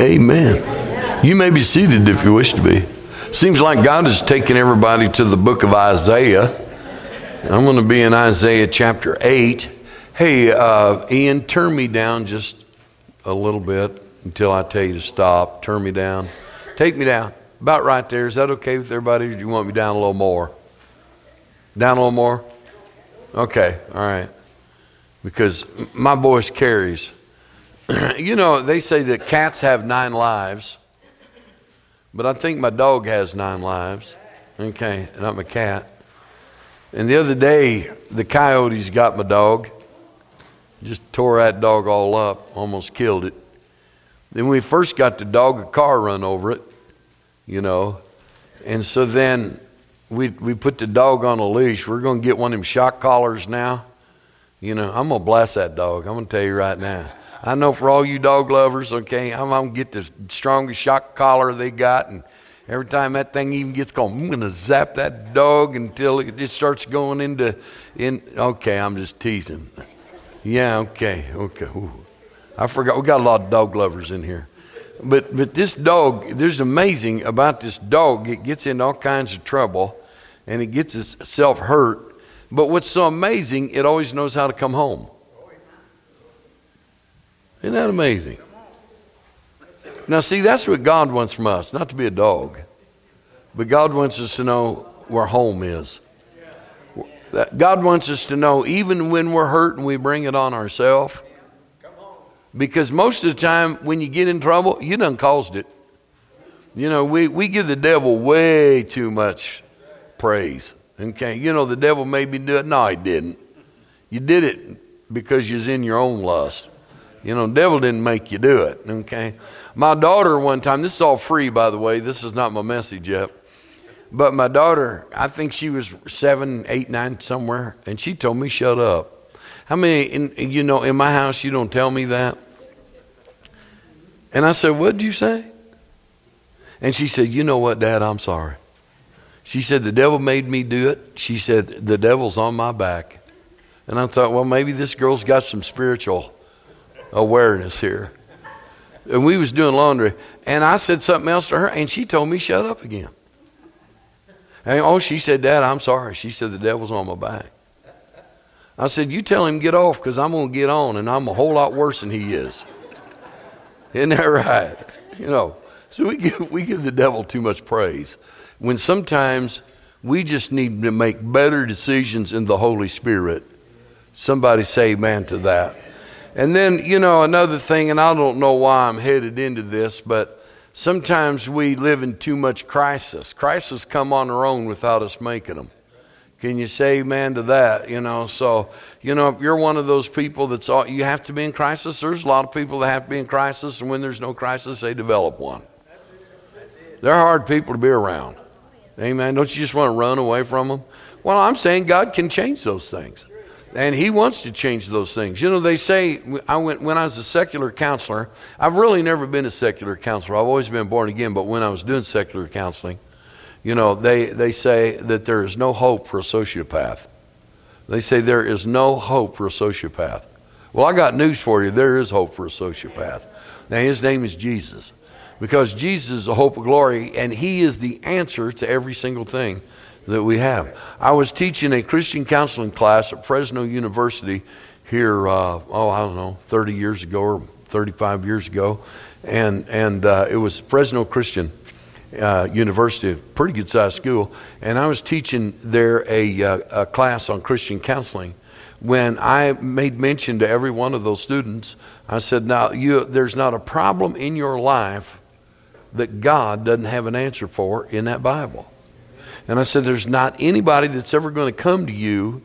Amen. You may be seated if you wish to be. Seems like God is taking everybody to the book of Isaiah. I'm going to be in Isaiah chapter 8. Hey, uh, Ian, turn me down just a little bit until I tell you to stop. Turn me down. Take me down. About right there. Is that okay with everybody? Do you want me down a little more? Down a little more? Okay, all right. Because my voice carries. you know, they say that cats have nine lives, but I think my dog has nine lives. Okay, not my cat. And the other day, the coyotes got my dog, just tore that dog all up, almost killed it. Then we first got the dog, a car run over it, you know. And so then we, we put the dog on a leash. We're going to get one of them shock collars now. You know, I'm going to blast that dog. I'm going to tell you right now. I know for all you dog lovers, okay, I'm, going to get the strongest shock collar they got. And every time that thing even gets going, I'm going to zap that dog until it, it starts going into, in, okay, I'm just teasing. Yeah, okay, okay. Ooh. I forgot, we got a lot of dog lovers in here. But, but this dog, there's amazing about this dog. It gets in all kinds of trouble and it gets itself hurt. But what's so amazing, it always knows how to come home. Isn't that amazing? Now, see, that's what God wants from us, not to be a dog. But God wants us to know where home is. God wants us to know, even when we're hurt and we bring it on ourselves, because most of the time when you get in trouble, you done caused it. You know, we, we give the devil way too much praise. Okay, you know, the devil made me do it. No, he didn't. You did it because you're in your own lust. You know, the devil didn't make you do it. Okay. My daughter, one time, this is all free, by the way. This is not my message yet. But my daughter, I think she was seven, eight, nine, somewhere, and she told me, shut up. How many, in, you know, in my house, you don't tell me that? And I said, what did you say? And she said, you know what, Dad, I'm sorry. She said, The devil made me do it. She said, The devil's on my back. And I thought, well, maybe this girl's got some spiritual awareness here. And we was doing laundry. And I said something else to her, and she told me, shut up again. And oh, she said, Dad, I'm sorry. She said, the devil's on my back. I said, you tell him get off because I'm going to get on, and I'm a whole lot worse than he is. Isn't that right? You know, so we give, we give the devil too much praise when sometimes we just need to make better decisions in the Holy Spirit. Somebody say amen to that. And then, you know, another thing, and I don't know why I'm headed into this, but sometimes we live in too much crisis. Crisis come on their own without us making them. Can you say amen to that? You know, so, you know, if you're one of those people that's all, you have to be in crisis, there's a lot of people that have to be in crisis, and when there's no crisis, they develop one. They're hard people to be around. Amen. Don't you just want to run away from them? Well, I'm saying God can change those things. And he wants to change those things. You know, they say I went when I was a secular counselor. I've really never been a secular counselor. I've always been born again, but when I was doing secular counseling, you know, they, they say that there is no hope for a sociopath. They say there is no hope for a sociopath. Well, I got news for you. There is hope for a sociopath. Now, his name is Jesus because Jesus is the hope of glory and he is the answer to every single thing that we have. I was teaching a Christian counseling class at Fresno University here, uh, oh, I don't know, 30 years ago or 35 years ago. And, and uh, it was Fresno Christian uh, University, a pretty good sized school. And I was teaching there a, uh, a class on Christian counseling. When I made mention to every one of those students, I said, Now, you, there's not a problem in your life that God doesn't have an answer for in that Bible. And I said, There's not anybody that's ever going to come to you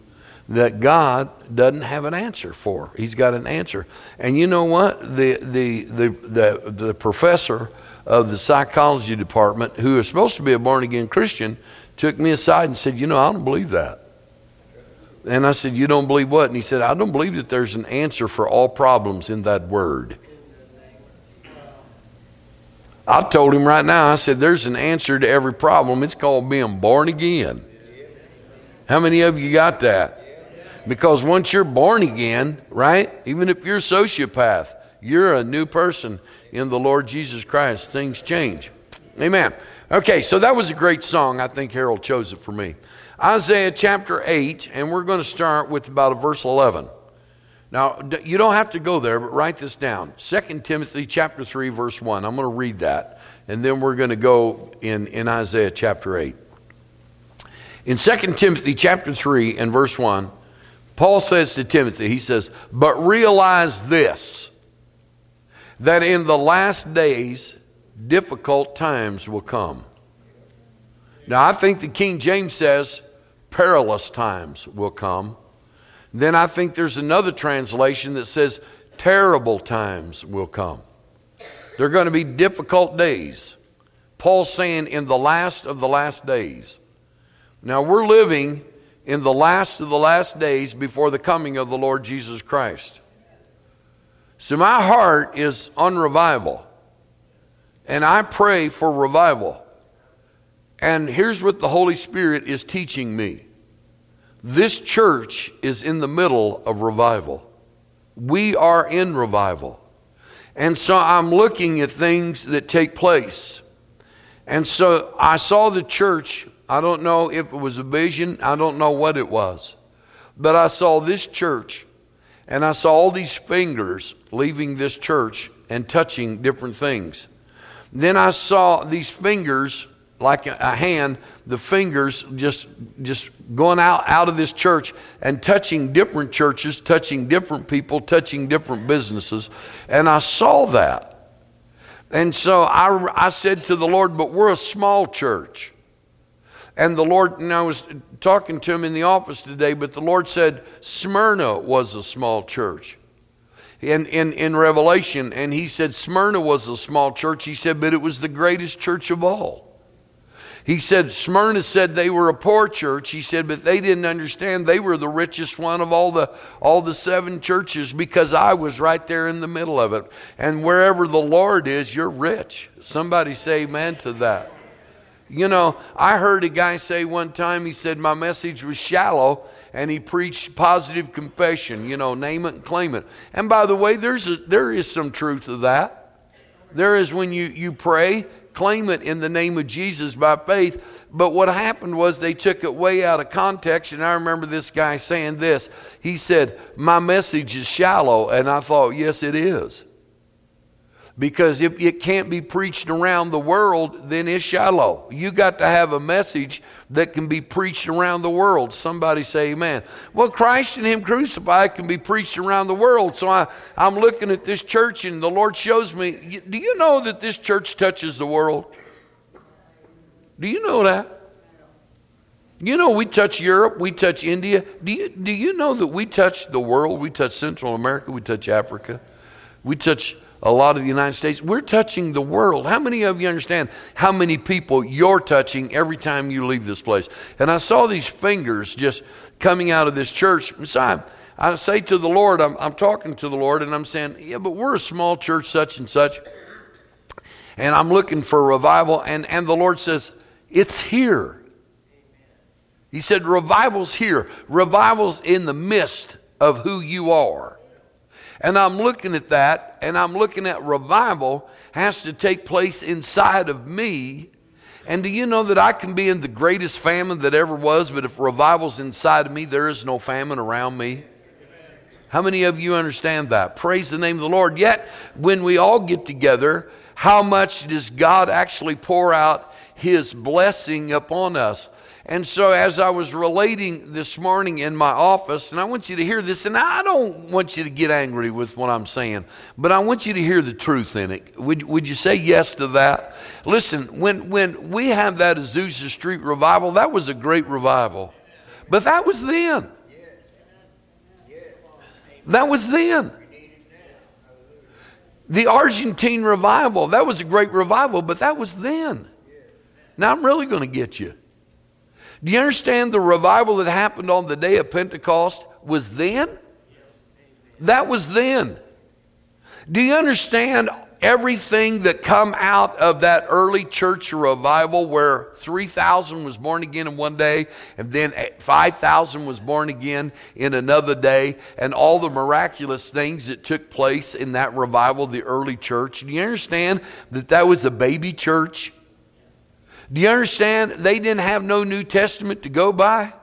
that God doesn't have an answer for. He's got an answer. And you know what? The, the, the, the, the professor of the psychology department, who is supposed to be a born again Christian, took me aside and said, You know, I don't believe that. And I said, You don't believe what? And he said, I don't believe that there's an answer for all problems in that word. I told him right now, I said, there's an answer to every problem. It's called being born again. How many of you got that? Because once you're born again, right, even if you're a sociopath, You're a new person in the Lord Jesus Christ. Things change. Amen. Okay, so that was a great song. I think Harold chose it for me. Isaiah chapter 8, and we're going to start with about a verse 11. Now, you don't have to go there, but write this down. 2 Timothy chapter 3, verse 1. I'm going to read that, and then we're going to go in, in Isaiah chapter 8. In 2 Timothy chapter 3 and verse 1, Paul says to Timothy, he says, But realize this, that in the last days difficult times will come. Now, I think the King James says perilous times will come. Then I think there's another translation that says terrible times will come. They're going to be difficult days. Paul's saying in the last of the last days. Now we're living in the last of the last days before the coming of the Lord Jesus Christ. So my heart is on revival. And I pray for revival. And here's what the Holy Spirit is teaching me this church is in the middle of revival. We are in revival. And so I'm looking at things that take place. And so I saw the church. I don't know if it was a vision, I don't know what it was. But I saw this church, and I saw all these fingers leaving this church and touching different things. Then I saw these fingers, like a hand, the fingers just, just going out, out of this church and touching different churches, touching different people, touching different businesses. And I saw that. And so I, I said to the Lord, but we're a small church. And the Lord, and I was talking to him in the office today, but the Lord said Smyrna was a small church in, in, in Revelation, and he said Smyrna was a small church. He said, but it was the greatest church of all. He said, Smyrna said they were a poor church. He said, but they didn't understand they were the richest one of all the, all the seven churches because I was right there in the middle of it. And wherever the Lord is, you're rich. Somebody say amen to that. You know, I heard a guy say one time, he said, My message was shallow, and he preached positive confession, you know, name it and claim it. And by the way, there's a, there is some truth to that. There is when you, you pray, claim it in the name of Jesus by faith. But what happened was they took it way out of context, and I remember this guy saying this. He said, My message is shallow, and I thought, Yes, it is. Because if it can't be preached around the world, then it's shallow. You got to have a message that can be preached around the world. Somebody say amen. Well, Christ and Him crucified can be preached around the world. So I, I'm looking at this church and the Lord shows me, do you know that this church touches the world? Do you know that? You know, we touch Europe, we touch India. Do you, do you know that we touch the world? We touch Central America, we touch Africa, we touch a lot of the United States. We're touching the world. How many of you understand how many people you're touching every time you leave this place? And I saw these fingers just coming out of this church. So I, I say to the Lord, I'm, I'm talking to the Lord, and I'm saying, Yeah, but we're a small church, such and such. And I'm looking for revival. And, and the Lord says, It's here. He said, Revival's here. Revival's in the midst of who you are. And I'm looking at that, and I'm looking at revival has to take place inside of me. And do you know that I can be in the greatest famine that ever was, but if revival's inside of me, there is no famine around me? How many of you understand that? Praise the name of the Lord. Yet, when we all get together, how much does God actually pour out His blessing upon us? And so, as I was relating this morning in my office, and I want you to hear this, and I don't want you to get angry with what I'm saying, but I want you to hear the truth in it. Would, would you say yes to that? Listen, when, when we had that Azusa Street revival, that was a great revival. But that was then. That was then. The Argentine revival, that was a great revival, but that was then. Now I'm really going to get you. Do you understand the revival that happened on the day of Pentecost was then? That was then. Do you understand everything that come out of that early church revival where 3000 was born again in one day and then 5000 was born again in another day and all the miraculous things that took place in that revival the early church do you understand that that was a baby church do you understand they didn't have no new testament to go by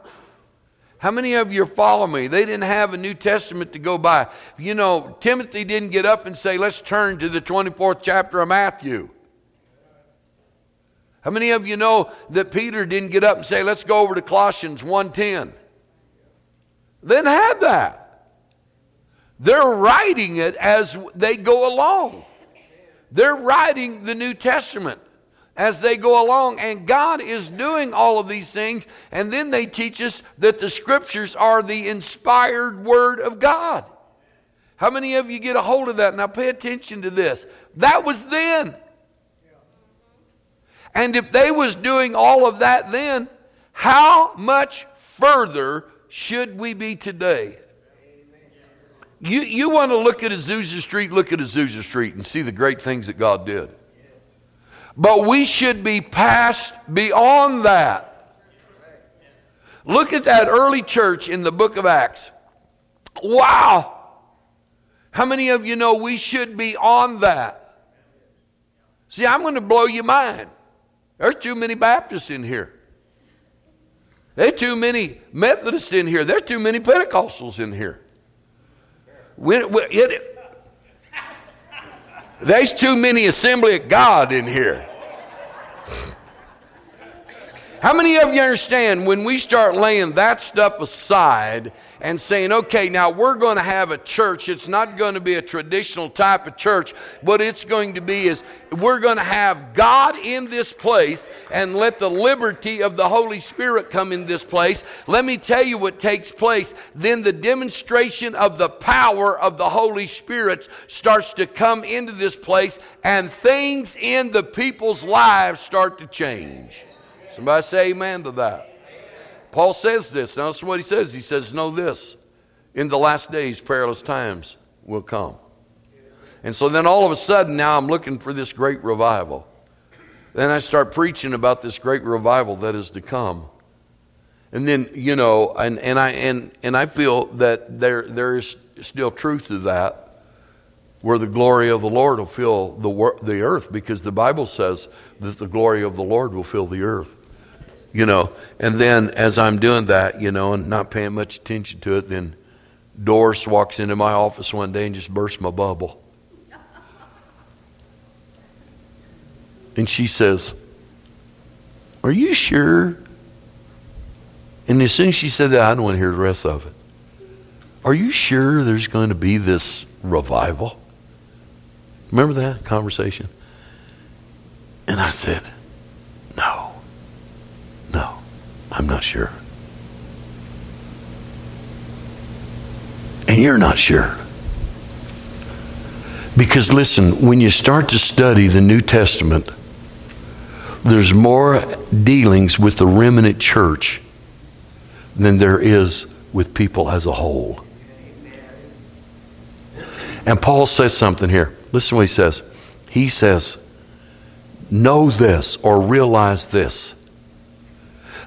how many of you follow me? They didn't have a New Testament to go by. You know, Timothy didn't get up and say, let's turn to the 24th chapter of Matthew. How many of you know that Peter didn't get up and say, let's go over to Colossians 1.10? They didn't have that. They're writing it as they go along. They're writing the New Testament as they go along. And God is doing all of these things. And then they teach us that the scriptures are the inspired word of God. How many of you get a hold of that? Now pay attention to this. That was then. And if they was doing all of that then, how much further should we be today? You, you want to look at Azusa Street, look at Azusa Street and see the great things that God did. But we should be past beyond that. Look at that early church in the book of Acts. Wow. How many of you know we should be on that? See, I'm going to blow your mind. There's too many Baptists in here. There's too many Methodists in here. There's too many Pentecostals in here. It, there's too many Assembly of God in here. How many of you understand when we start laying that stuff aside and saying, okay, now we're going to have a church. It's not going to be a traditional type of church. What it's going to be is we're going to have God in this place and let the liberty of the Holy Spirit come in this place. Let me tell you what takes place. Then the demonstration of the power of the Holy Spirit starts to come into this place and things in the people's lives start to change. Somebody say amen to that. Paul says this. Now, that's what he says. He says, Know this. In the last days, perilous times will come. And so then all of a sudden, now I'm looking for this great revival. Then I start preaching about this great revival that is to come. And then, you know, and, and, I, and, and I feel that there, there is still truth to that, where the glory of the Lord will fill the, the earth, because the Bible says that the glory of the Lord will fill the earth you know. And then as I'm doing that, you know, and not paying much attention to it, then Doris walks into my office one day and just bursts my bubble. And she says, Are you sure? And as soon as she said that, I don't want to hear the rest of it. Are you sure there's going to be this revival? Remember that conversation? And I said, No. I'm not sure. And you're not sure. Because listen, when you start to study the New Testament, there's more dealings with the remnant church than there is with people as a whole. And Paul says something here. Listen what he says. He says, Know this or realize this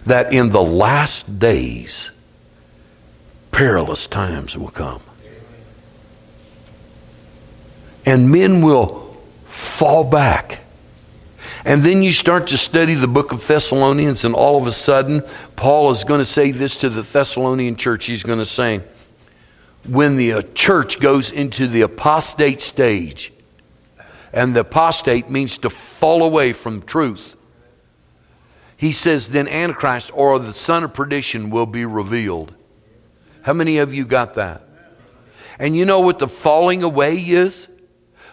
that in the last days, perilous times will come. And men will fall back. And then you start to study the book of Thessalonians, and all of a sudden, Paul is going to say this to the Thessalonian church. He's going to say, when the uh, church goes into the apostate stage, and the apostate means to fall away from truth, he says, then Antichrist or the son of perdition will be revealed. How many of you got that? And you know what the falling away is?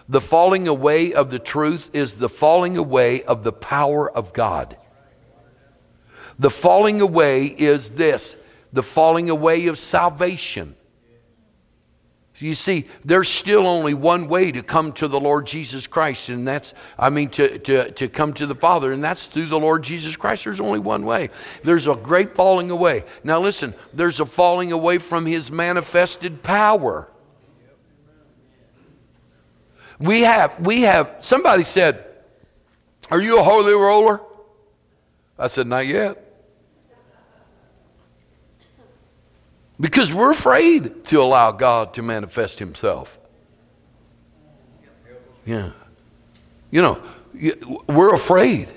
The falling away of the truth is the falling away of the power of God. The falling away is this the falling away of salvation. You see, there's still only one way to come to the Lord Jesus Christ, and that's, I mean, to, to, to come to the Father, and that's through the Lord Jesus Christ. There's only one way. There's a great falling away. Now, listen, there's a falling away from His manifested power. We have, we have, somebody said, Are you a holy roller? I said, Not yet. Because we're afraid to allow God to manifest Himself. Yeah. You know, we're afraid.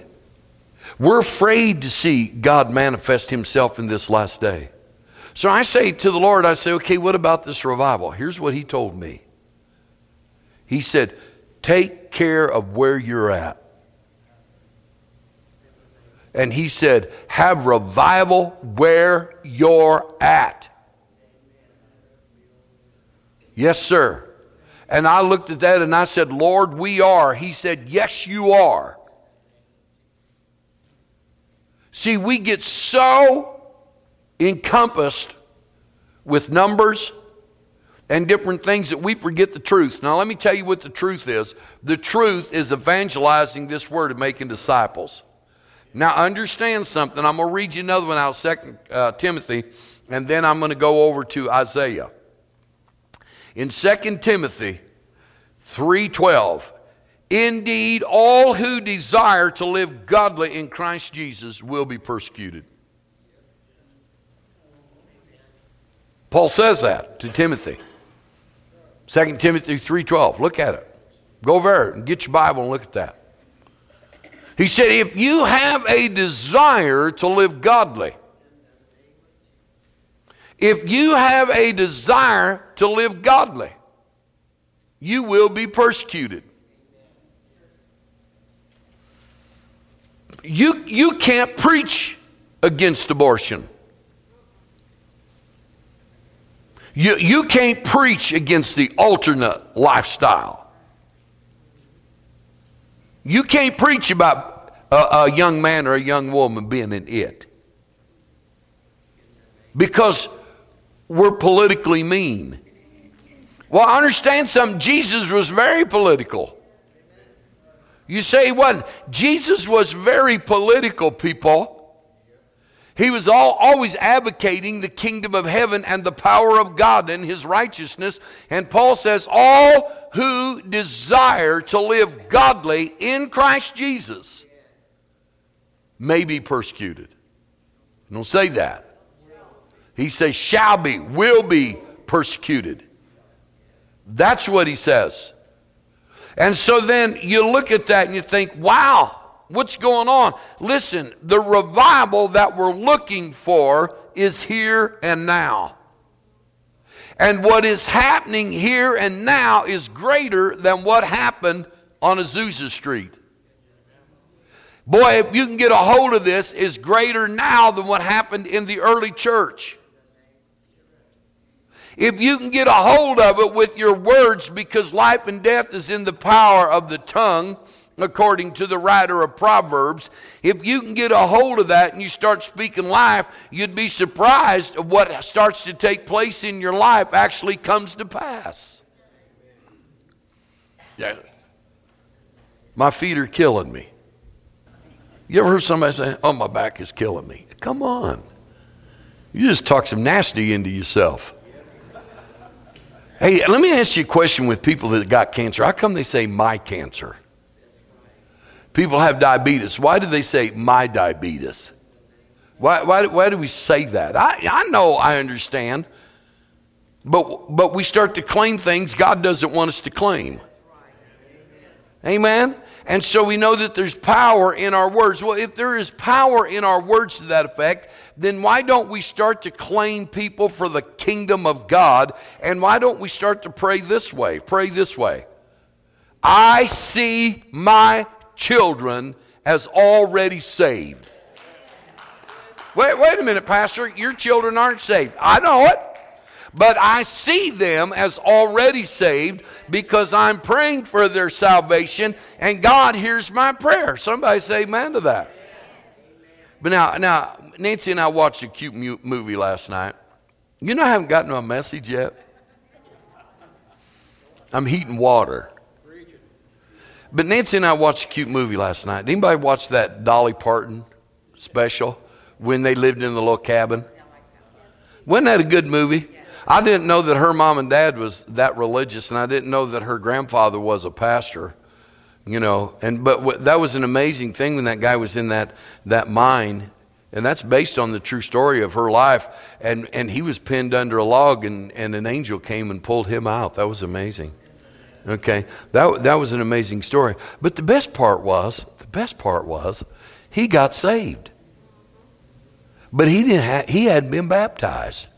We're afraid to see God manifest Himself in this last day. So I say to the Lord, I say, okay, what about this revival? Here's what He told me He said, take care of where you're at. And He said, have revival where you're at. Yes, sir. And I looked at that and I said, Lord, we are. He said, Yes, you are. See, we get so encompassed with numbers and different things that we forget the truth. Now, let me tell you what the truth is the truth is evangelizing this word and making disciples. Now, understand something. I'm going to read you another one out, Second uh, Timothy, and then I'm going to go over to Isaiah. In 2 Timothy 3:12, indeed all who desire to live godly in Christ Jesus will be persecuted. Paul says that to Timothy. 2 Timothy 3:12. Look at it. Go over and get your Bible and look at that. He said, if you have a desire to live godly, if you have a desire to live godly, you will be persecuted. You, you can't preach against abortion. You, you can't preach against the alternate lifestyle. You can't preach about a, a young man or a young woman being an it. Because we're politically mean. Well, I understand something. Jesus was very political. You say what? Jesus was very political, people. He was all, always advocating the kingdom of heaven and the power of God and his righteousness. And Paul says, All who desire to live godly in Christ Jesus may be persecuted. Don't say that. He says, shall be, will be persecuted. That's what he says. And so then you look at that and you think, wow, what's going on? Listen, the revival that we're looking for is here and now. And what is happening here and now is greater than what happened on Azusa Street. Boy, if you can get a hold of this, is greater now than what happened in the early church. If you can get a hold of it with your words, because life and death is in the power of the tongue, according to the writer of Proverbs, if you can get a hold of that and you start speaking life, you'd be surprised of what starts to take place in your life actually comes to pass. Yeah. My feet are killing me. You ever heard somebody say, Oh, my back is killing me? Come on. You just talk some nasty into yourself. Hey, let me ask you a question with people that got cancer. How come they say my cancer? People have diabetes. Why do they say my diabetes? Why, why, why do we say that? I, I know, I understand. But, but we start to claim things God doesn't want us to claim. Amen? And so we know that there's power in our words. Well, if there is power in our words to that effect, then why don't we start to claim people for the kingdom of God? And why don't we start to pray this way? Pray this way I see my children as already saved. Wait, wait a minute, Pastor. Your children aren't saved. I know it. But I see them as already saved because I'm praying for their salvation and God hears my prayer. Somebody say amen to that. But now, now Nancy and I watched a cute movie last night. You know, I haven't gotten my message yet. I'm heating water. But Nancy and I watched a cute movie last night. Did anybody watch that Dolly Parton special when they lived in the little cabin? Wasn't that a good movie? I didn't know that her mom and dad was that religious, and I didn't know that her grandfather was a pastor. You know, and but that was an amazing thing when that guy was in that that mine, and that's based on the true story of her life. And and he was pinned under a log, and and an angel came and pulled him out. That was amazing. Okay, that that was an amazing story. But the best part was the best part was he got saved, but he didn't. Ha- he hadn't been baptized.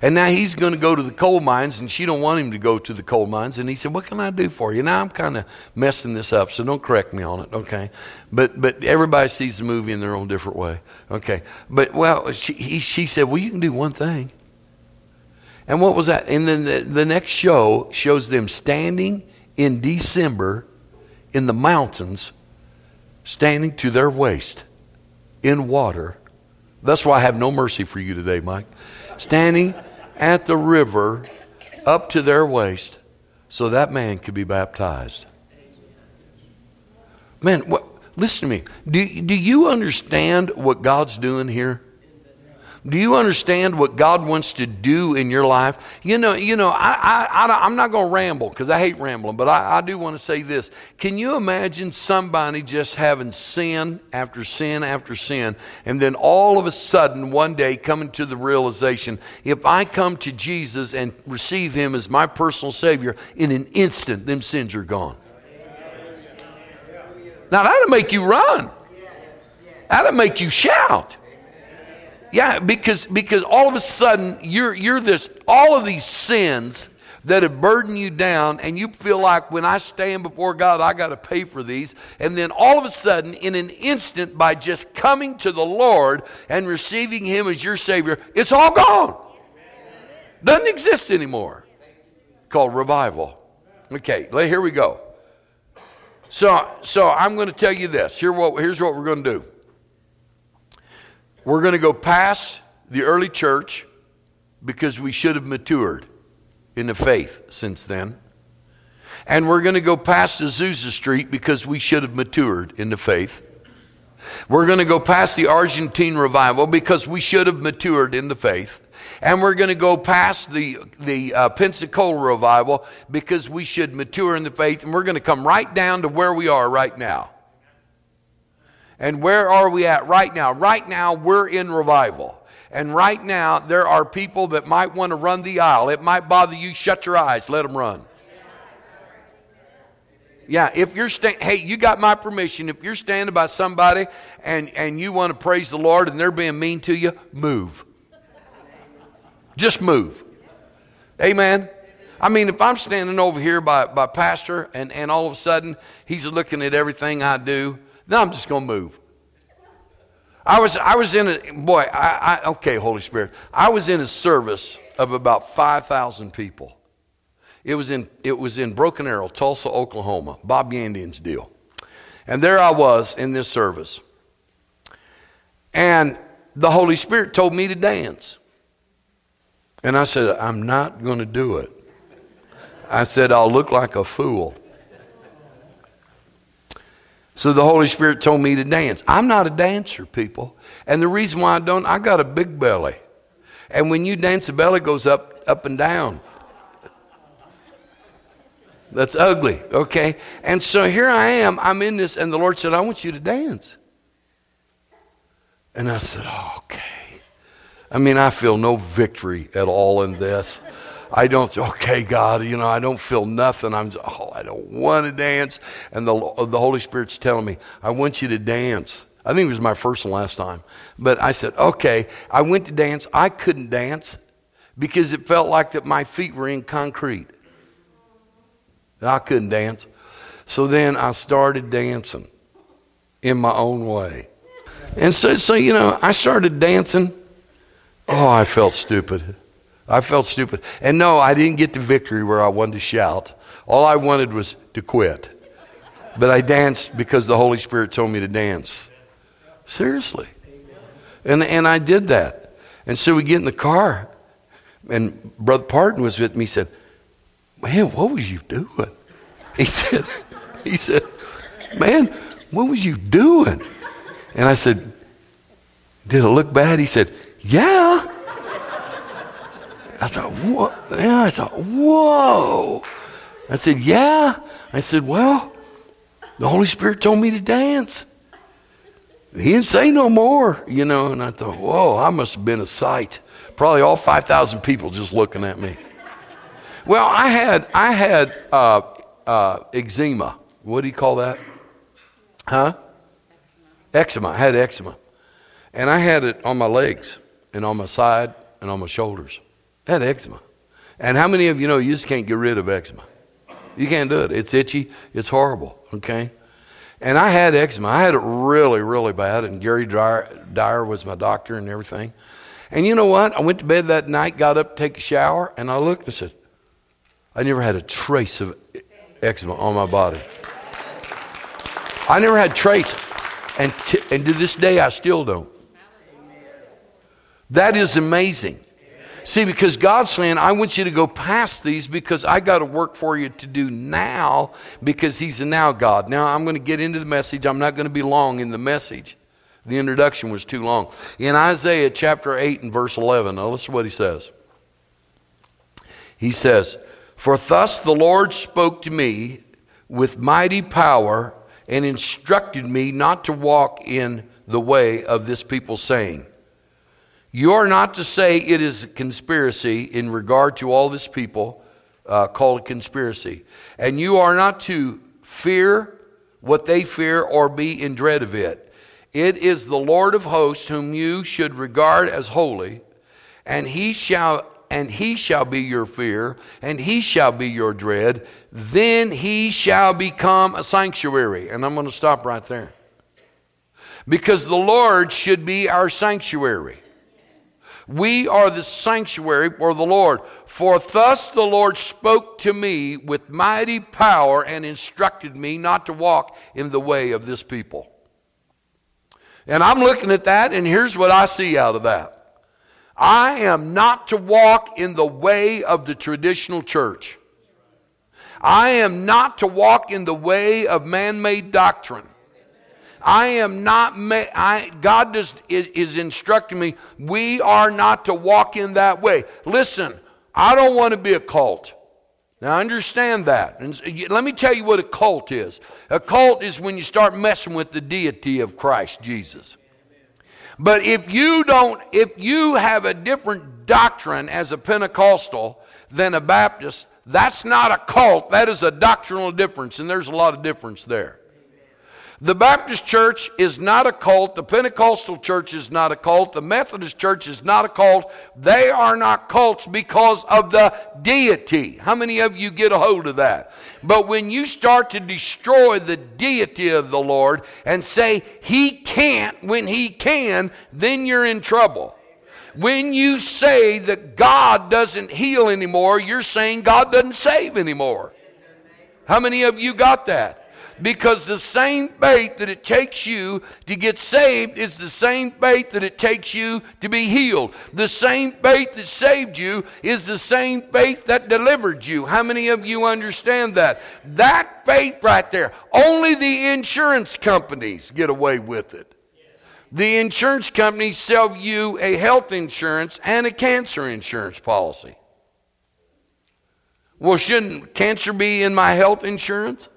And now he's going to go to the coal mines, and she don't want him to go to the coal mines. And he said, "What can I do for you?" Now I'm kind of messing this up, so don't correct me on it, okay? But but everybody sees the movie in their own different way, okay? But well, she he, she said, "Well, you can do one thing." And what was that? And then the, the next show shows them standing in December in the mountains, standing to their waist in water. That's why I have no mercy for you today, Mike. Standing at the river up to their waist so that man could be baptized. Man, what, listen to me. Do, do you understand what God's doing here? Do you understand what God wants to do in your life? You know, you know, I, I, am not going to ramble because I hate rambling, but I, I do want to say this. Can you imagine somebody just having sin after sin after sin, and then all of a sudden one day coming to the realization, if I come to Jesus and receive Him as my personal Savior, in an instant, them sins are gone. Now that'll make you run. That'll make you shout. Yeah, because because all of a sudden you're you're this all of these sins that have burdened you down, and you feel like when I stand before God, I got to pay for these. And then all of a sudden, in an instant, by just coming to the Lord and receiving Him as your Savior, it's all gone. Doesn't exist anymore. Called revival. Okay, here we go. So, so I'm going to tell you this. Here what, here's what we're going to do. We're going to go past the early church because we should have matured in the faith since then. And we're going to go past Azusa Street because we should have matured in the faith. We're going to go past the Argentine revival because we should have matured in the faith. And we're going to go past the, the uh, Pensacola revival because we should mature in the faith. And we're going to come right down to where we are right now. And where are we at right now? Right now, we're in revival. And right now, there are people that might want to run the aisle. It might bother you. Shut your eyes, let them run. Yeah, if you're standing, hey, you got my permission. If you're standing by somebody and, and you want to praise the Lord and they're being mean to you, move. Just move. Amen. I mean, if I'm standing over here by, by Pastor and, and all of a sudden he's looking at everything I do, then I'm just going to move. I was, I was in a, boy, I, I, okay, Holy Spirit. I was in a service of about 5,000 people. It was in, it was in Broken Arrow, Tulsa, Oklahoma, Bob Yandian's deal. And there I was in this service. And the Holy Spirit told me to dance. And I said, I'm not going to do it. I said, I'll look like a fool. So the Holy Spirit told me to dance. I'm not a dancer, people. And the reason why I don't, I got a big belly. And when you dance, the belly goes up, up and down. That's ugly, okay? And so here I am, I'm in this, and the Lord said, I want you to dance. And I said, oh, okay. I mean, I feel no victory at all in this. I don't, okay, God, you know, I don't feel nothing. I'm, oh, I don't want to dance. And the, the Holy Spirit's telling me, I want you to dance. I think it was my first and last time. But I said, okay. I went to dance. I couldn't dance because it felt like that my feet were in concrete. I couldn't dance. So then I started dancing in my own way. And so, so you know, I started dancing. Oh, I felt stupid. I felt stupid. And no, I didn't get the victory where I wanted to shout. All I wanted was to quit. But I danced because the Holy Spirit told me to dance. Seriously. And, and I did that. And so we get in the car, and Brother Parton was with me. He said, Man, what was you doing? He said, he said, Man, what was you doing? And I said, Did it look bad? He said, Yeah. I thought, what? Yeah, I thought, whoa. I said, yeah. I said, well, the Holy Spirit told me to dance. He didn't say no more, you know. And I thought, whoa, I must have been a sight. Probably all 5,000 people just looking at me. Well, I had, I had uh, uh, eczema. What do you call that? Huh? Eczema. I had eczema. And I had it on my legs and on my side and on my shoulders. Had eczema. And how many of you know you just can't get rid of eczema? You can't do it. It's itchy. It's horrible. Okay? And I had eczema. I had it really, really bad. And Gary Dyer, Dyer was my doctor and everything. And you know what? I went to bed that night, got up to take a shower, and I looked and said, I never had a trace of eczema on my body. I never had trace. And, and to this day, I still don't. That is amazing. See, because God's saying, I want you to go past these because I got to work for you to do now because He's a now God. Now, I'm going to get into the message. I'm not going to be long in the message. The introduction was too long. In Isaiah chapter 8 and verse 11, now listen to what He says. He says, For thus the Lord spoke to me with mighty power and instructed me not to walk in the way of this people, saying, you are not to say it is a conspiracy in regard to all this people uh, called a conspiracy. And you are not to fear what they fear or be in dread of it. It is the Lord of hosts whom you should regard as holy, and he shall and he shall be your fear, and he shall be your dread. Then he shall become a sanctuary. And I'm going to stop right there. Because the Lord should be our sanctuary. We are the sanctuary for the Lord. For thus the Lord spoke to me with mighty power and instructed me not to walk in the way of this people. And I'm looking at that, and here's what I see out of that I am not to walk in the way of the traditional church. I am not to walk in the way of man made doctrine. I am not, ma- I, God is, is instructing me, we are not to walk in that way. Listen, I don't want to be a cult. Now, understand that. And let me tell you what a cult is. A cult is when you start messing with the deity of Christ Jesus. But if you don't, if you have a different doctrine as a Pentecostal than a Baptist, that's not a cult. That is a doctrinal difference, and there's a lot of difference there. The Baptist church is not a cult. The Pentecostal church is not a cult. The Methodist church is not a cult. They are not cults because of the deity. How many of you get a hold of that? But when you start to destroy the deity of the Lord and say, He can't when He can, then you're in trouble. When you say that God doesn't heal anymore, you're saying God doesn't save anymore. How many of you got that? Because the same faith that it takes you to get saved is the same faith that it takes you to be healed. The same faith that saved you is the same faith that delivered you. How many of you understand that? That faith right there, only the insurance companies get away with it. The insurance companies sell you a health insurance and a cancer insurance policy. Well, shouldn't cancer be in my health insurance?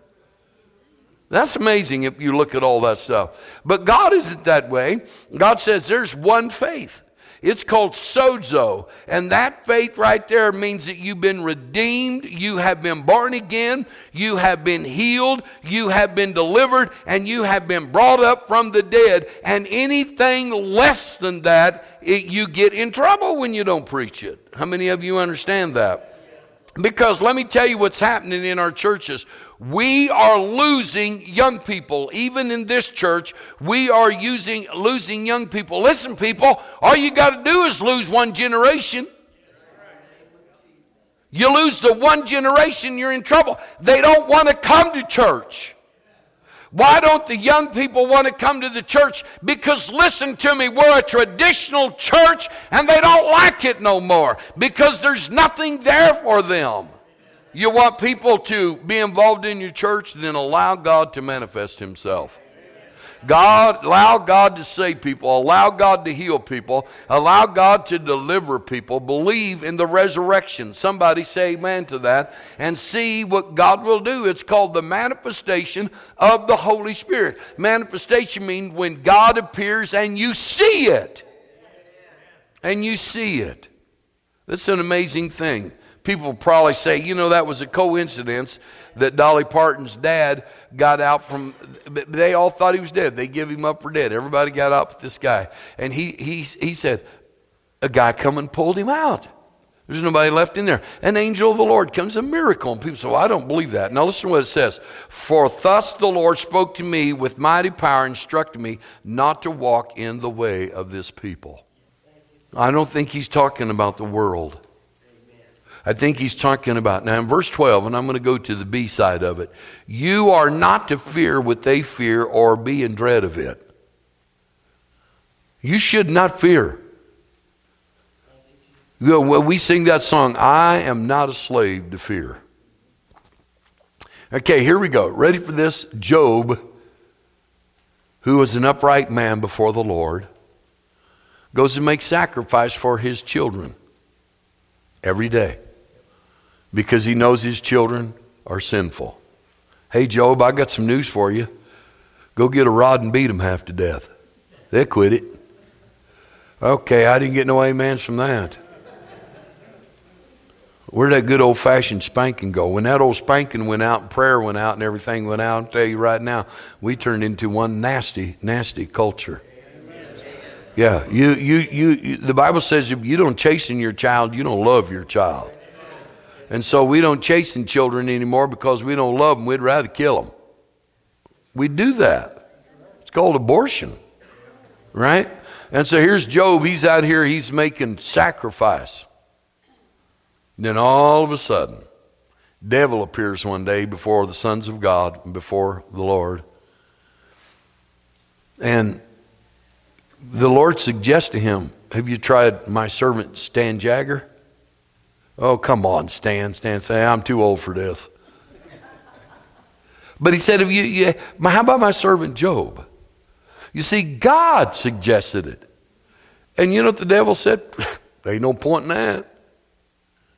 That's amazing if you look at all that stuff. But God isn't that way. God says there's one faith. It's called sozo. And that faith right there means that you've been redeemed, you have been born again, you have been healed, you have been delivered, and you have been brought up from the dead. And anything less than that, it, you get in trouble when you don't preach it. How many of you understand that? Because let me tell you what's happening in our churches. We are losing young people. Even in this church, we are using, losing young people. Listen, people, all you got to do is lose one generation. You lose the one generation, you're in trouble. They don't want to come to church. Why don't the young people want to come to the church? Because listen to me, we're a traditional church and they don't like it no more because there's nothing there for them. You want people to be involved in your church, then allow God to manifest Himself. God, allow God to save people, allow God to heal people, allow God to deliver people. Believe in the resurrection. Somebody say amen to that and see what God will do. It's called the manifestation of the Holy Spirit. Manifestation means when God appears and you see it. And you see it. That's an amazing thing. People probably say, you know, that was a coincidence that Dolly Parton's dad got out from, they all thought he was dead. They give him up for dead. Everybody got up with this guy. And he, he, he said, a guy come and pulled him out. There's nobody left in there. An angel of the Lord comes, a miracle. And people say, well, I don't believe that. Now listen to what it says. For thus the Lord spoke to me with mighty power, instructed me not to walk in the way of this people. I don't think he's talking about the world. I think he's talking about. Now, in verse 12, and I'm going to go to the B side of it. You are not to fear what they fear or be in dread of it. You should not fear. You know, when we sing that song, I am not a slave to fear. Okay, here we go. Ready for this? Job, who was an upright man before the Lord, goes to make sacrifice for his children every day because he knows his children are sinful. Hey, Job, I got some news for you. Go get a rod and beat them half to death. They quit it. Okay, I didn't get no amens from that. Where'd that good old fashioned spanking go? When that old spanking went out and prayer went out and everything went out, I'll tell you right now, we turned into one nasty, nasty culture. Yeah, you, you, you, you the Bible says if you don't chasten your child, you don't love your child. And so we don't chasten children anymore because we don't love them. We'd rather kill them. We do that. It's called abortion, right? And so here's Job. He's out here, he's making sacrifice. Then all of a sudden, devil appears one day before the sons of God, before the Lord. And the Lord suggests to him, Have you tried my servant Stan Jagger? Oh, come on, Stan. Stan say, I'm too old for this. But he said, if you, you, how about my servant Job? You see, God suggested it. And you know what the devil said? there ain't no point in that.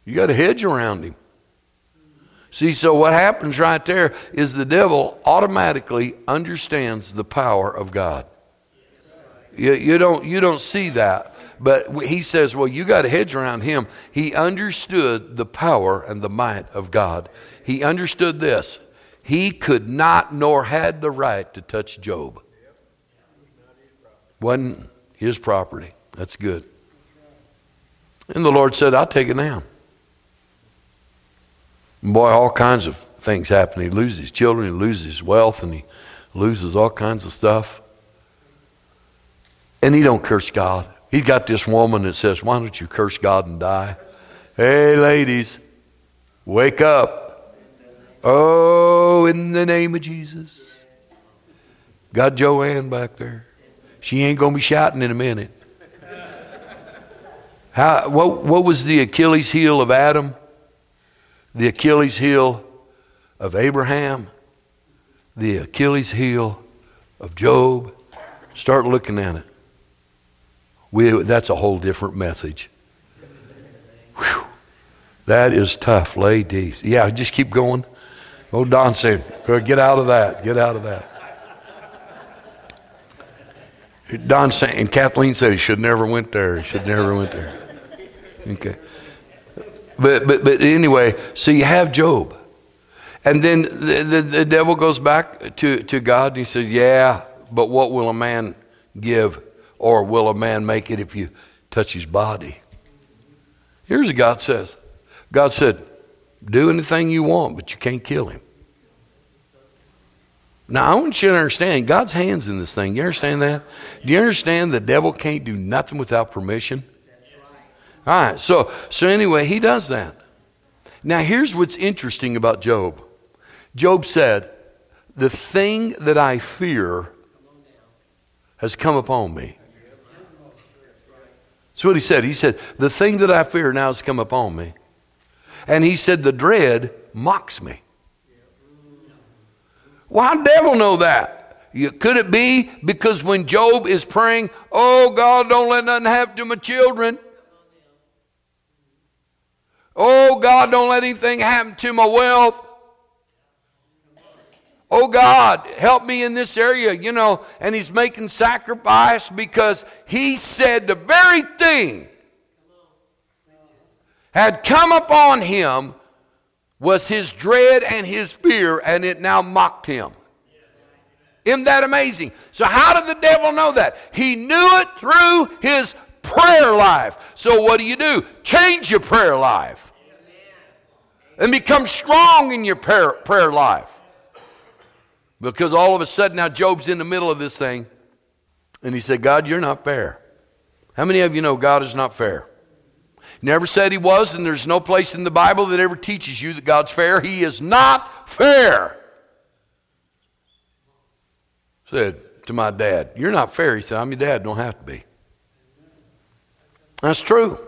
You got a hedge around him. See, so what happens right there is the devil automatically understands the power of God. You, you, don't, you don't see that. But he says, well, you got a hedge around him. He understood the power and the might of God. He understood this. He could not nor had the right to touch Job. Wasn't his property. That's good. And the Lord said, I'll take it now. Boy, all kinds of things happen. He loses his children, he loses his wealth, and he loses all kinds of stuff. And he don't curse God. He's got this woman that says, Why don't you curse God and die? Hey, ladies, wake up. Oh, in the name of Jesus. Got Joanne back there. She ain't going to be shouting in a minute. How, what, what was the Achilles heel of Adam? The Achilles heel of Abraham? The Achilles heel of Job? Start looking at it. We, that's a whole different message. Whew. That is tough, ladies. Yeah, just keep going. Oh, Don said, get out of that. Get out of that. Don said, and Kathleen said he should never went there. He should never went there. Okay. But, but, but anyway, so you have Job. And then the, the, the devil goes back to, to God and he says, Yeah, but what will a man give or will a man make it if you touch his body? Here's what God says God said, Do anything you want, but you can't kill him. Now, I want you to understand God's hands in this thing. You understand that? Do you understand the devil can't do nothing without permission? All right, so, so anyway, he does that. Now, here's what's interesting about Job Job said, The thing that I fear has come upon me. That's what he said. He said, The thing that I fear now has come upon me. And he said, The dread mocks me. Why devil know that? Could it be because when Job is praying, Oh God, don't let nothing happen to my children? Oh God, don't let anything happen to my wealth. Oh God, help me in this area, you know, and he's making sacrifice because he said the very thing had come upon him was his dread and his fear, and it now mocked him. Isn't that amazing? So, how did the devil know that? He knew it through his prayer life. So, what do you do? Change your prayer life and become strong in your prayer, life. Because all of a sudden, now Job's in the middle of this thing, and he said, God, you're not fair. How many of you know God is not fair? Never said he was, and there's no place in the Bible that ever teaches you that God's fair. He is not fair. Said to my dad, You're not fair. He said, I'm your dad, don't have to be. That's true.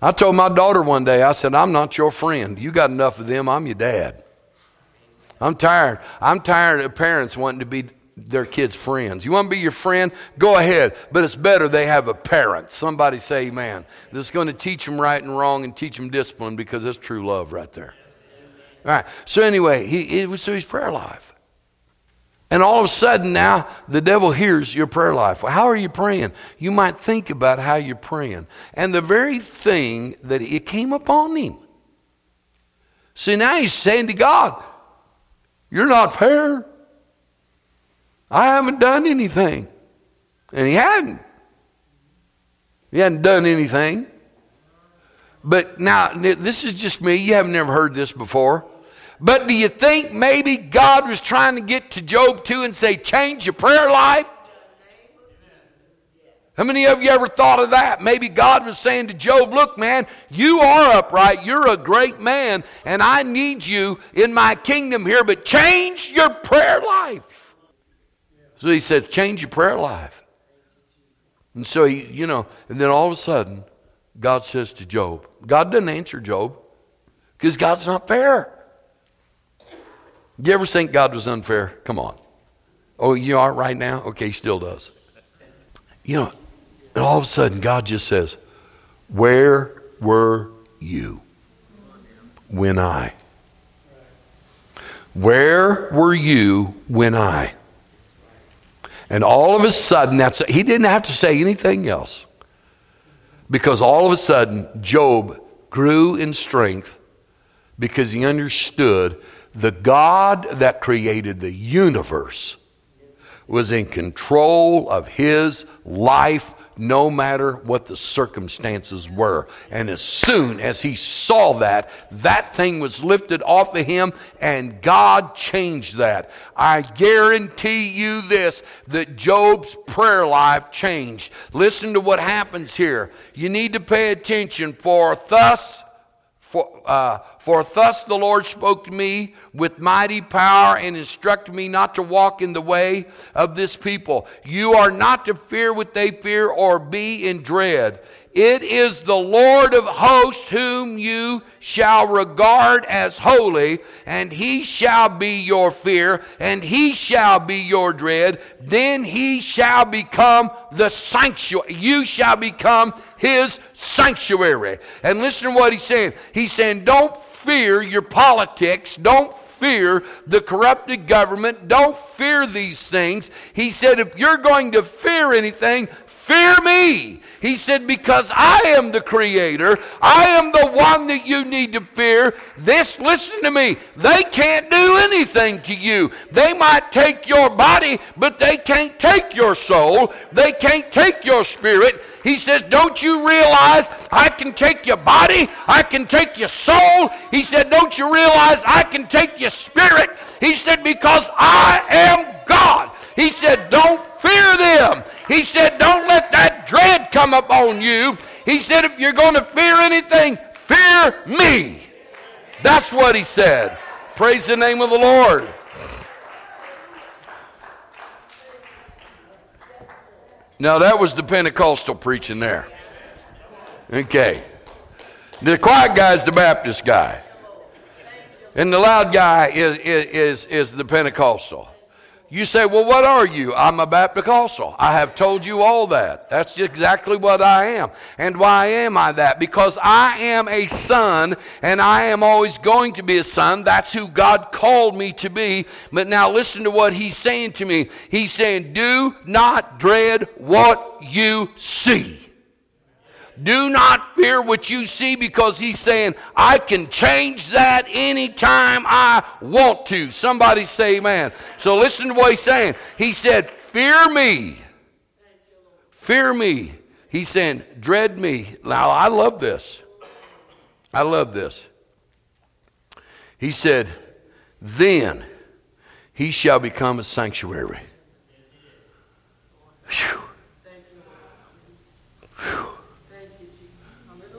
I told my daughter one day, I said, I'm not your friend. You got enough of them, I'm your dad. I'm tired. I'm tired of parents wanting to be their kids' friends. You want to be your friend? Go ahead. But it's better they have a parent. Somebody say amen. That's going to teach them right and wrong and teach them discipline because that's true love right there. All right. So anyway, he, was through his prayer life. And all of a sudden now the devil hears your prayer life. Well, how are you praying? You might think about how you're praying. And the very thing that it came upon him. See, now he's saying to God, You're not fair. I haven't done anything. And he hadn't. He hadn't done anything. But now, this is just me. You haven't never heard this before. But do you think maybe God was trying to get to Job too and say, change your prayer life? How many of you ever thought of that? Maybe God was saying to Job, Look, man, you are upright. You're a great man, and I need you in my kingdom here, but change your prayer life. So he said, change your prayer life. And so, he, you know, and then all of a sudden, God says to Job, God doesn't answer Job because God's not fair. You ever think God was unfair? Come on. Oh, you aren't right now? Okay, he still does. You know, and all of a sudden, God just says, Where were you when I? Where were you when I? And all of a sudden, that's he didn't have to say anything else. Because all of a sudden, Job grew in strength because he understood the God that created the universe was in control of his life no matter what the circumstances were. And as soon as he saw that, that thing was lifted off of him, and God changed that. I guarantee you this that Job's prayer life changed. Listen to what happens here. You need to pay attention, for thus for, uh, for thus the Lord spoke to me with mighty power and instructed me not to walk in the way of this people. You are not to fear what they fear or be in dread. It is the Lord of hosts whom you shall regard as holy, and he shall be your fear, and he shall be your dread. Then he shall become the sanctuary. You shall become his sanctuary. And listen to what he's saying. He's saying, Don't fear your politics. Don't fear the corrupted government. Don't fear these things. He said, If you're going to fear anything, fear me. He said, Because I am the creator, I am the one that you need to fear. This, listen to me, they can't do anything to you. They might take your body, but they can't take your soul, they can't take your spirit. He says, Don't you realize I can take your body? I can take your soul. He said, Don't you realize I can take your spirit? He said, Because I am God. He said, Don't fear them. He said, Don't let that dread come upon you. He said, If you're going to fear anything, fear me. That's what he said. Praise the name of the Lord. Now, that was the Pentecostal preaching there. Okay. The quiet guy is the Baptist guy. And the loud guy is, is, is the Pentecostal. You say, well, what are you? I'm a Baptist I have told you all that. That's exactly what I am. And why am I that? Because I am a son and I am always going to be a son. That's who God called me to be. But now listen to what he's saying to me. He's saying, do not dread what you see. Do not fear what you see because he's saying, I can change that anytime I want to. Somebody say amen. So listen to what he's saying. He said, Fear me. Fear me. He's saying, Dread me. Now, I love this. I love this. He said, Then he shall become a sanctuary.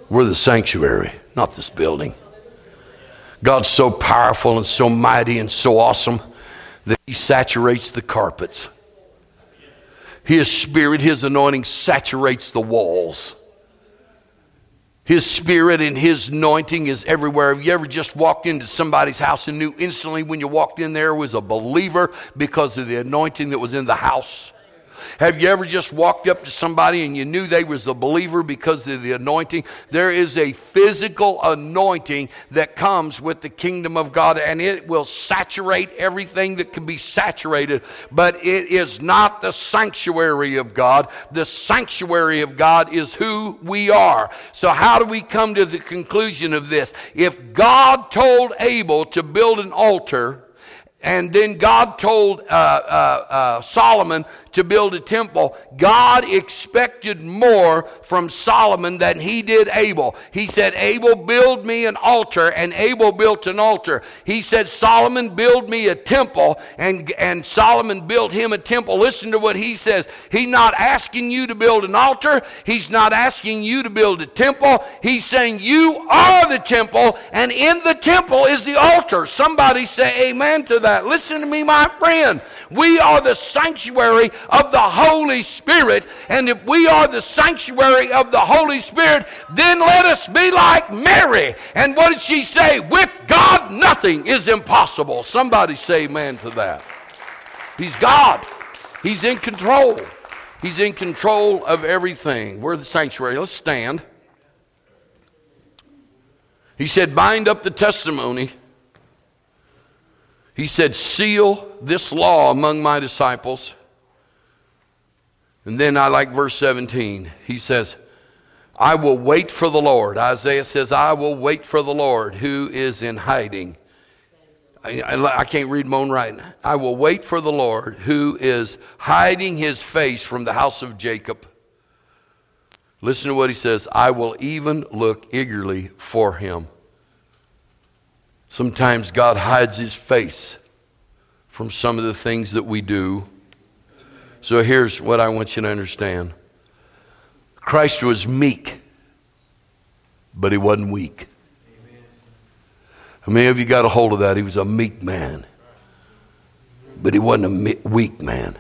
We're the sanctuary, not this building. God's so powerful and so mighty and so awesome that He saturates the carpets. His spirit, His anointing saturates the walls. His spirit and His anointing is everywhere. Have you ever just walked into somebody's house and knew instantly when you walked in there was a believer because of the anointing that was in the house? Have you ever just walked up to somebody and you knew they was a believer because of the anointing? There is a physical anointing that comes with the kingdom of God and it will saturate everything that can be saturated, but it is not the sanctuary of God. The sanctuary of God is who we are. So how do we come to the conclusion of this? If God told Abel to build an altar, and then God told uh, uh, uh, Solomon to build a temple, God expected more from Solomon than he did Abel. He said, Abel, build me an altar, and Abel built an altar. He said, Solomon, build me a temple, and, and Solomon built him a temple. Listen to what he says. He's not asking you to build an altar, he's not asking you to build a temple. He's saying, You are the temple, and in the temple is the altar. Somebody say amen to that. Listen to me, my friend. We are the sanctuary of the Holy Spirit. And if we are the sanctuary of the Holy Spirit, then let us be like Mary. And what did she say? With God, nothing is impossible. Somebody say amen to that. He's God, He's in control. He's in control of everything. We're the sanctuary. Let's stand. He said, Bind up the testimony. He said, Seal this law among my disciples. And then I like verse 17. He says, I will wait for the Lord. Isaiah says, I will wait for the Lord who is in hiding. I, I, I can't read my own writing. I will wait for the Lord who is hiding his face from the house of Jacob. Listen to what he says I will even look eagerly for him. Sometimes God hides his face from some of the things that we do so here's what I want you to understand Christ was meek, but he wasn't weak. How many of you got a hold of that? He was a meek man, but he wasn't a weak man.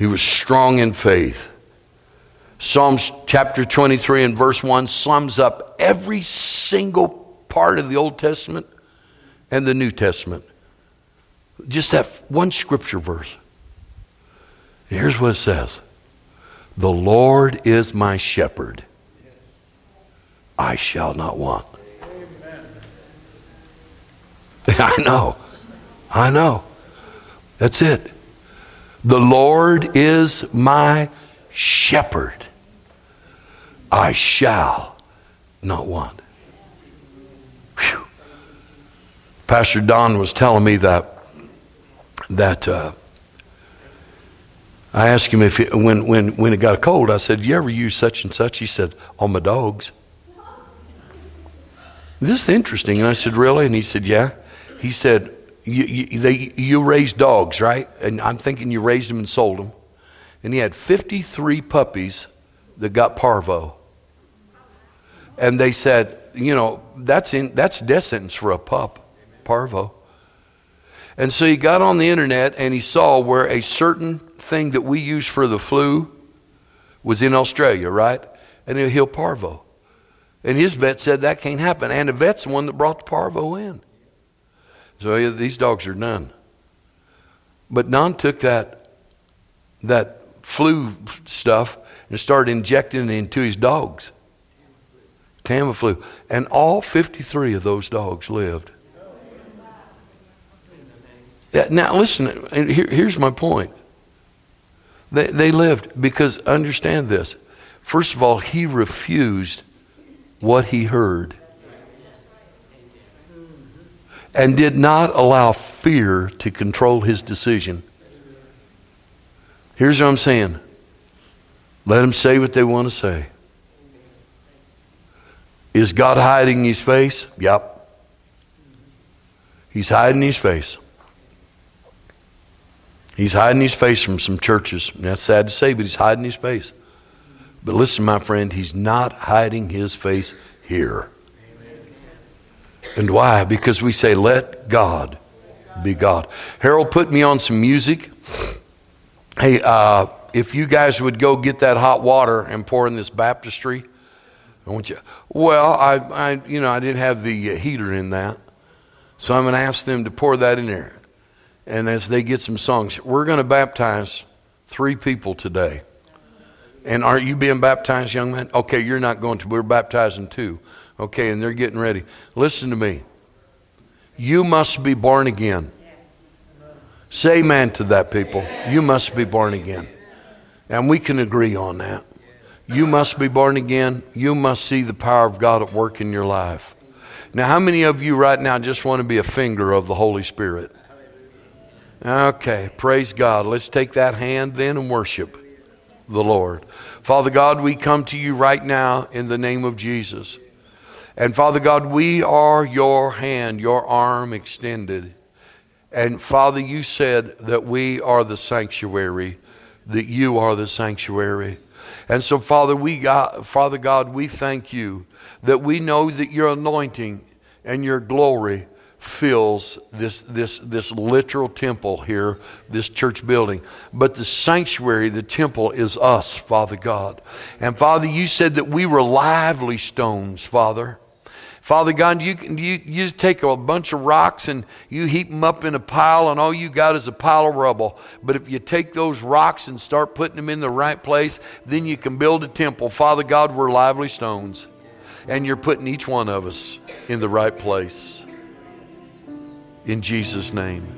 He was strong in faith. Psalms chapter 23 and verse 1 sums up every single part of the Old Testament and the New Testament. Just that one scripture verse. Here's what it says The Lord is my shepherd, I shall not want. I know. I know. That's it. The Lord is my shepherd. I shall not want. Whew. Pastor Don was telling me that that uh, I asked him if when, when, when it got cold, I said, You ever use such and such? He said, On my dogs. This is interesting. And I said, Really? And he said, Yeah. He said, You, you, they, you raised dogs, right? And I'm thinking you raised them and sold them. And he had 53 puppies that got parvo. And they said, You know, that's, in, that's death sentence for a pup, parvo. And so he got on the internet and he saw where a certain thing that we use for the flu was in Australia, right? And it healed parvo. And his vet said that can't happen. And the vet's the one that brought the parvo in. So these dogs are done. But Don took that, that flu stuff and started injecting it into his dogs. Tamiflu. And all 53 of those dogs lived. Now, listen, here, here's my point. They, they lived because, understand this. First of all, he refused what he heard and did not allow fear to control his decision. Here's what I'm saying let them say what they want to say. Is God hiding his face? Yep. He's hiding his face. He's hiding his face from some churches. That's sad to say, but he's hiding his face. But listen, my friend, he's not hiding his face here. And why? Because we say, let God be God. Harold put me on some music. Hey, uh, if you guys would go get that hot water and pour in this baptistry, I want you. Well, I, I you know, I didn't have the heater in that, so I'm going to ask them to pour that in there and as they get some songs, we're going to baptize three people today. And are you being baptized, young man? Okay, you're not going to. We're baptizing two. Okay, and they're getting ready. Listen to me. You must be born again. Say amen to that, people. You must be born again. And we can agree on that. You must be born again. You must see the power of God at work in your life. Now, how many of you right now just want to be a finger of the Holy Spirit? Okay, praise God. Let's take that hand then and worship the Lord. Father God, we come to you right now in the name of Jesus. And Father God, we are your hand, your arm extended. And Father, you said that we are the sanctuary, that you are the sanctuary. And so, Father, we got, Father God, we thank you that we know that your anointing and your glory fills this, this, this literal temple here, this church building. But the sanctuary, the temple, is us, Father God. And Father, you said that we were lively stones, Father. Father God, you, you, you take a bunch of rocks and you heap them up in a pile, and all you got is a pile of rubble. But if you take those rocks and start putting them in the right place, then you can build a temple. Father God, we're lively stones, and you're putting each one of us in the right place in Jesus' name.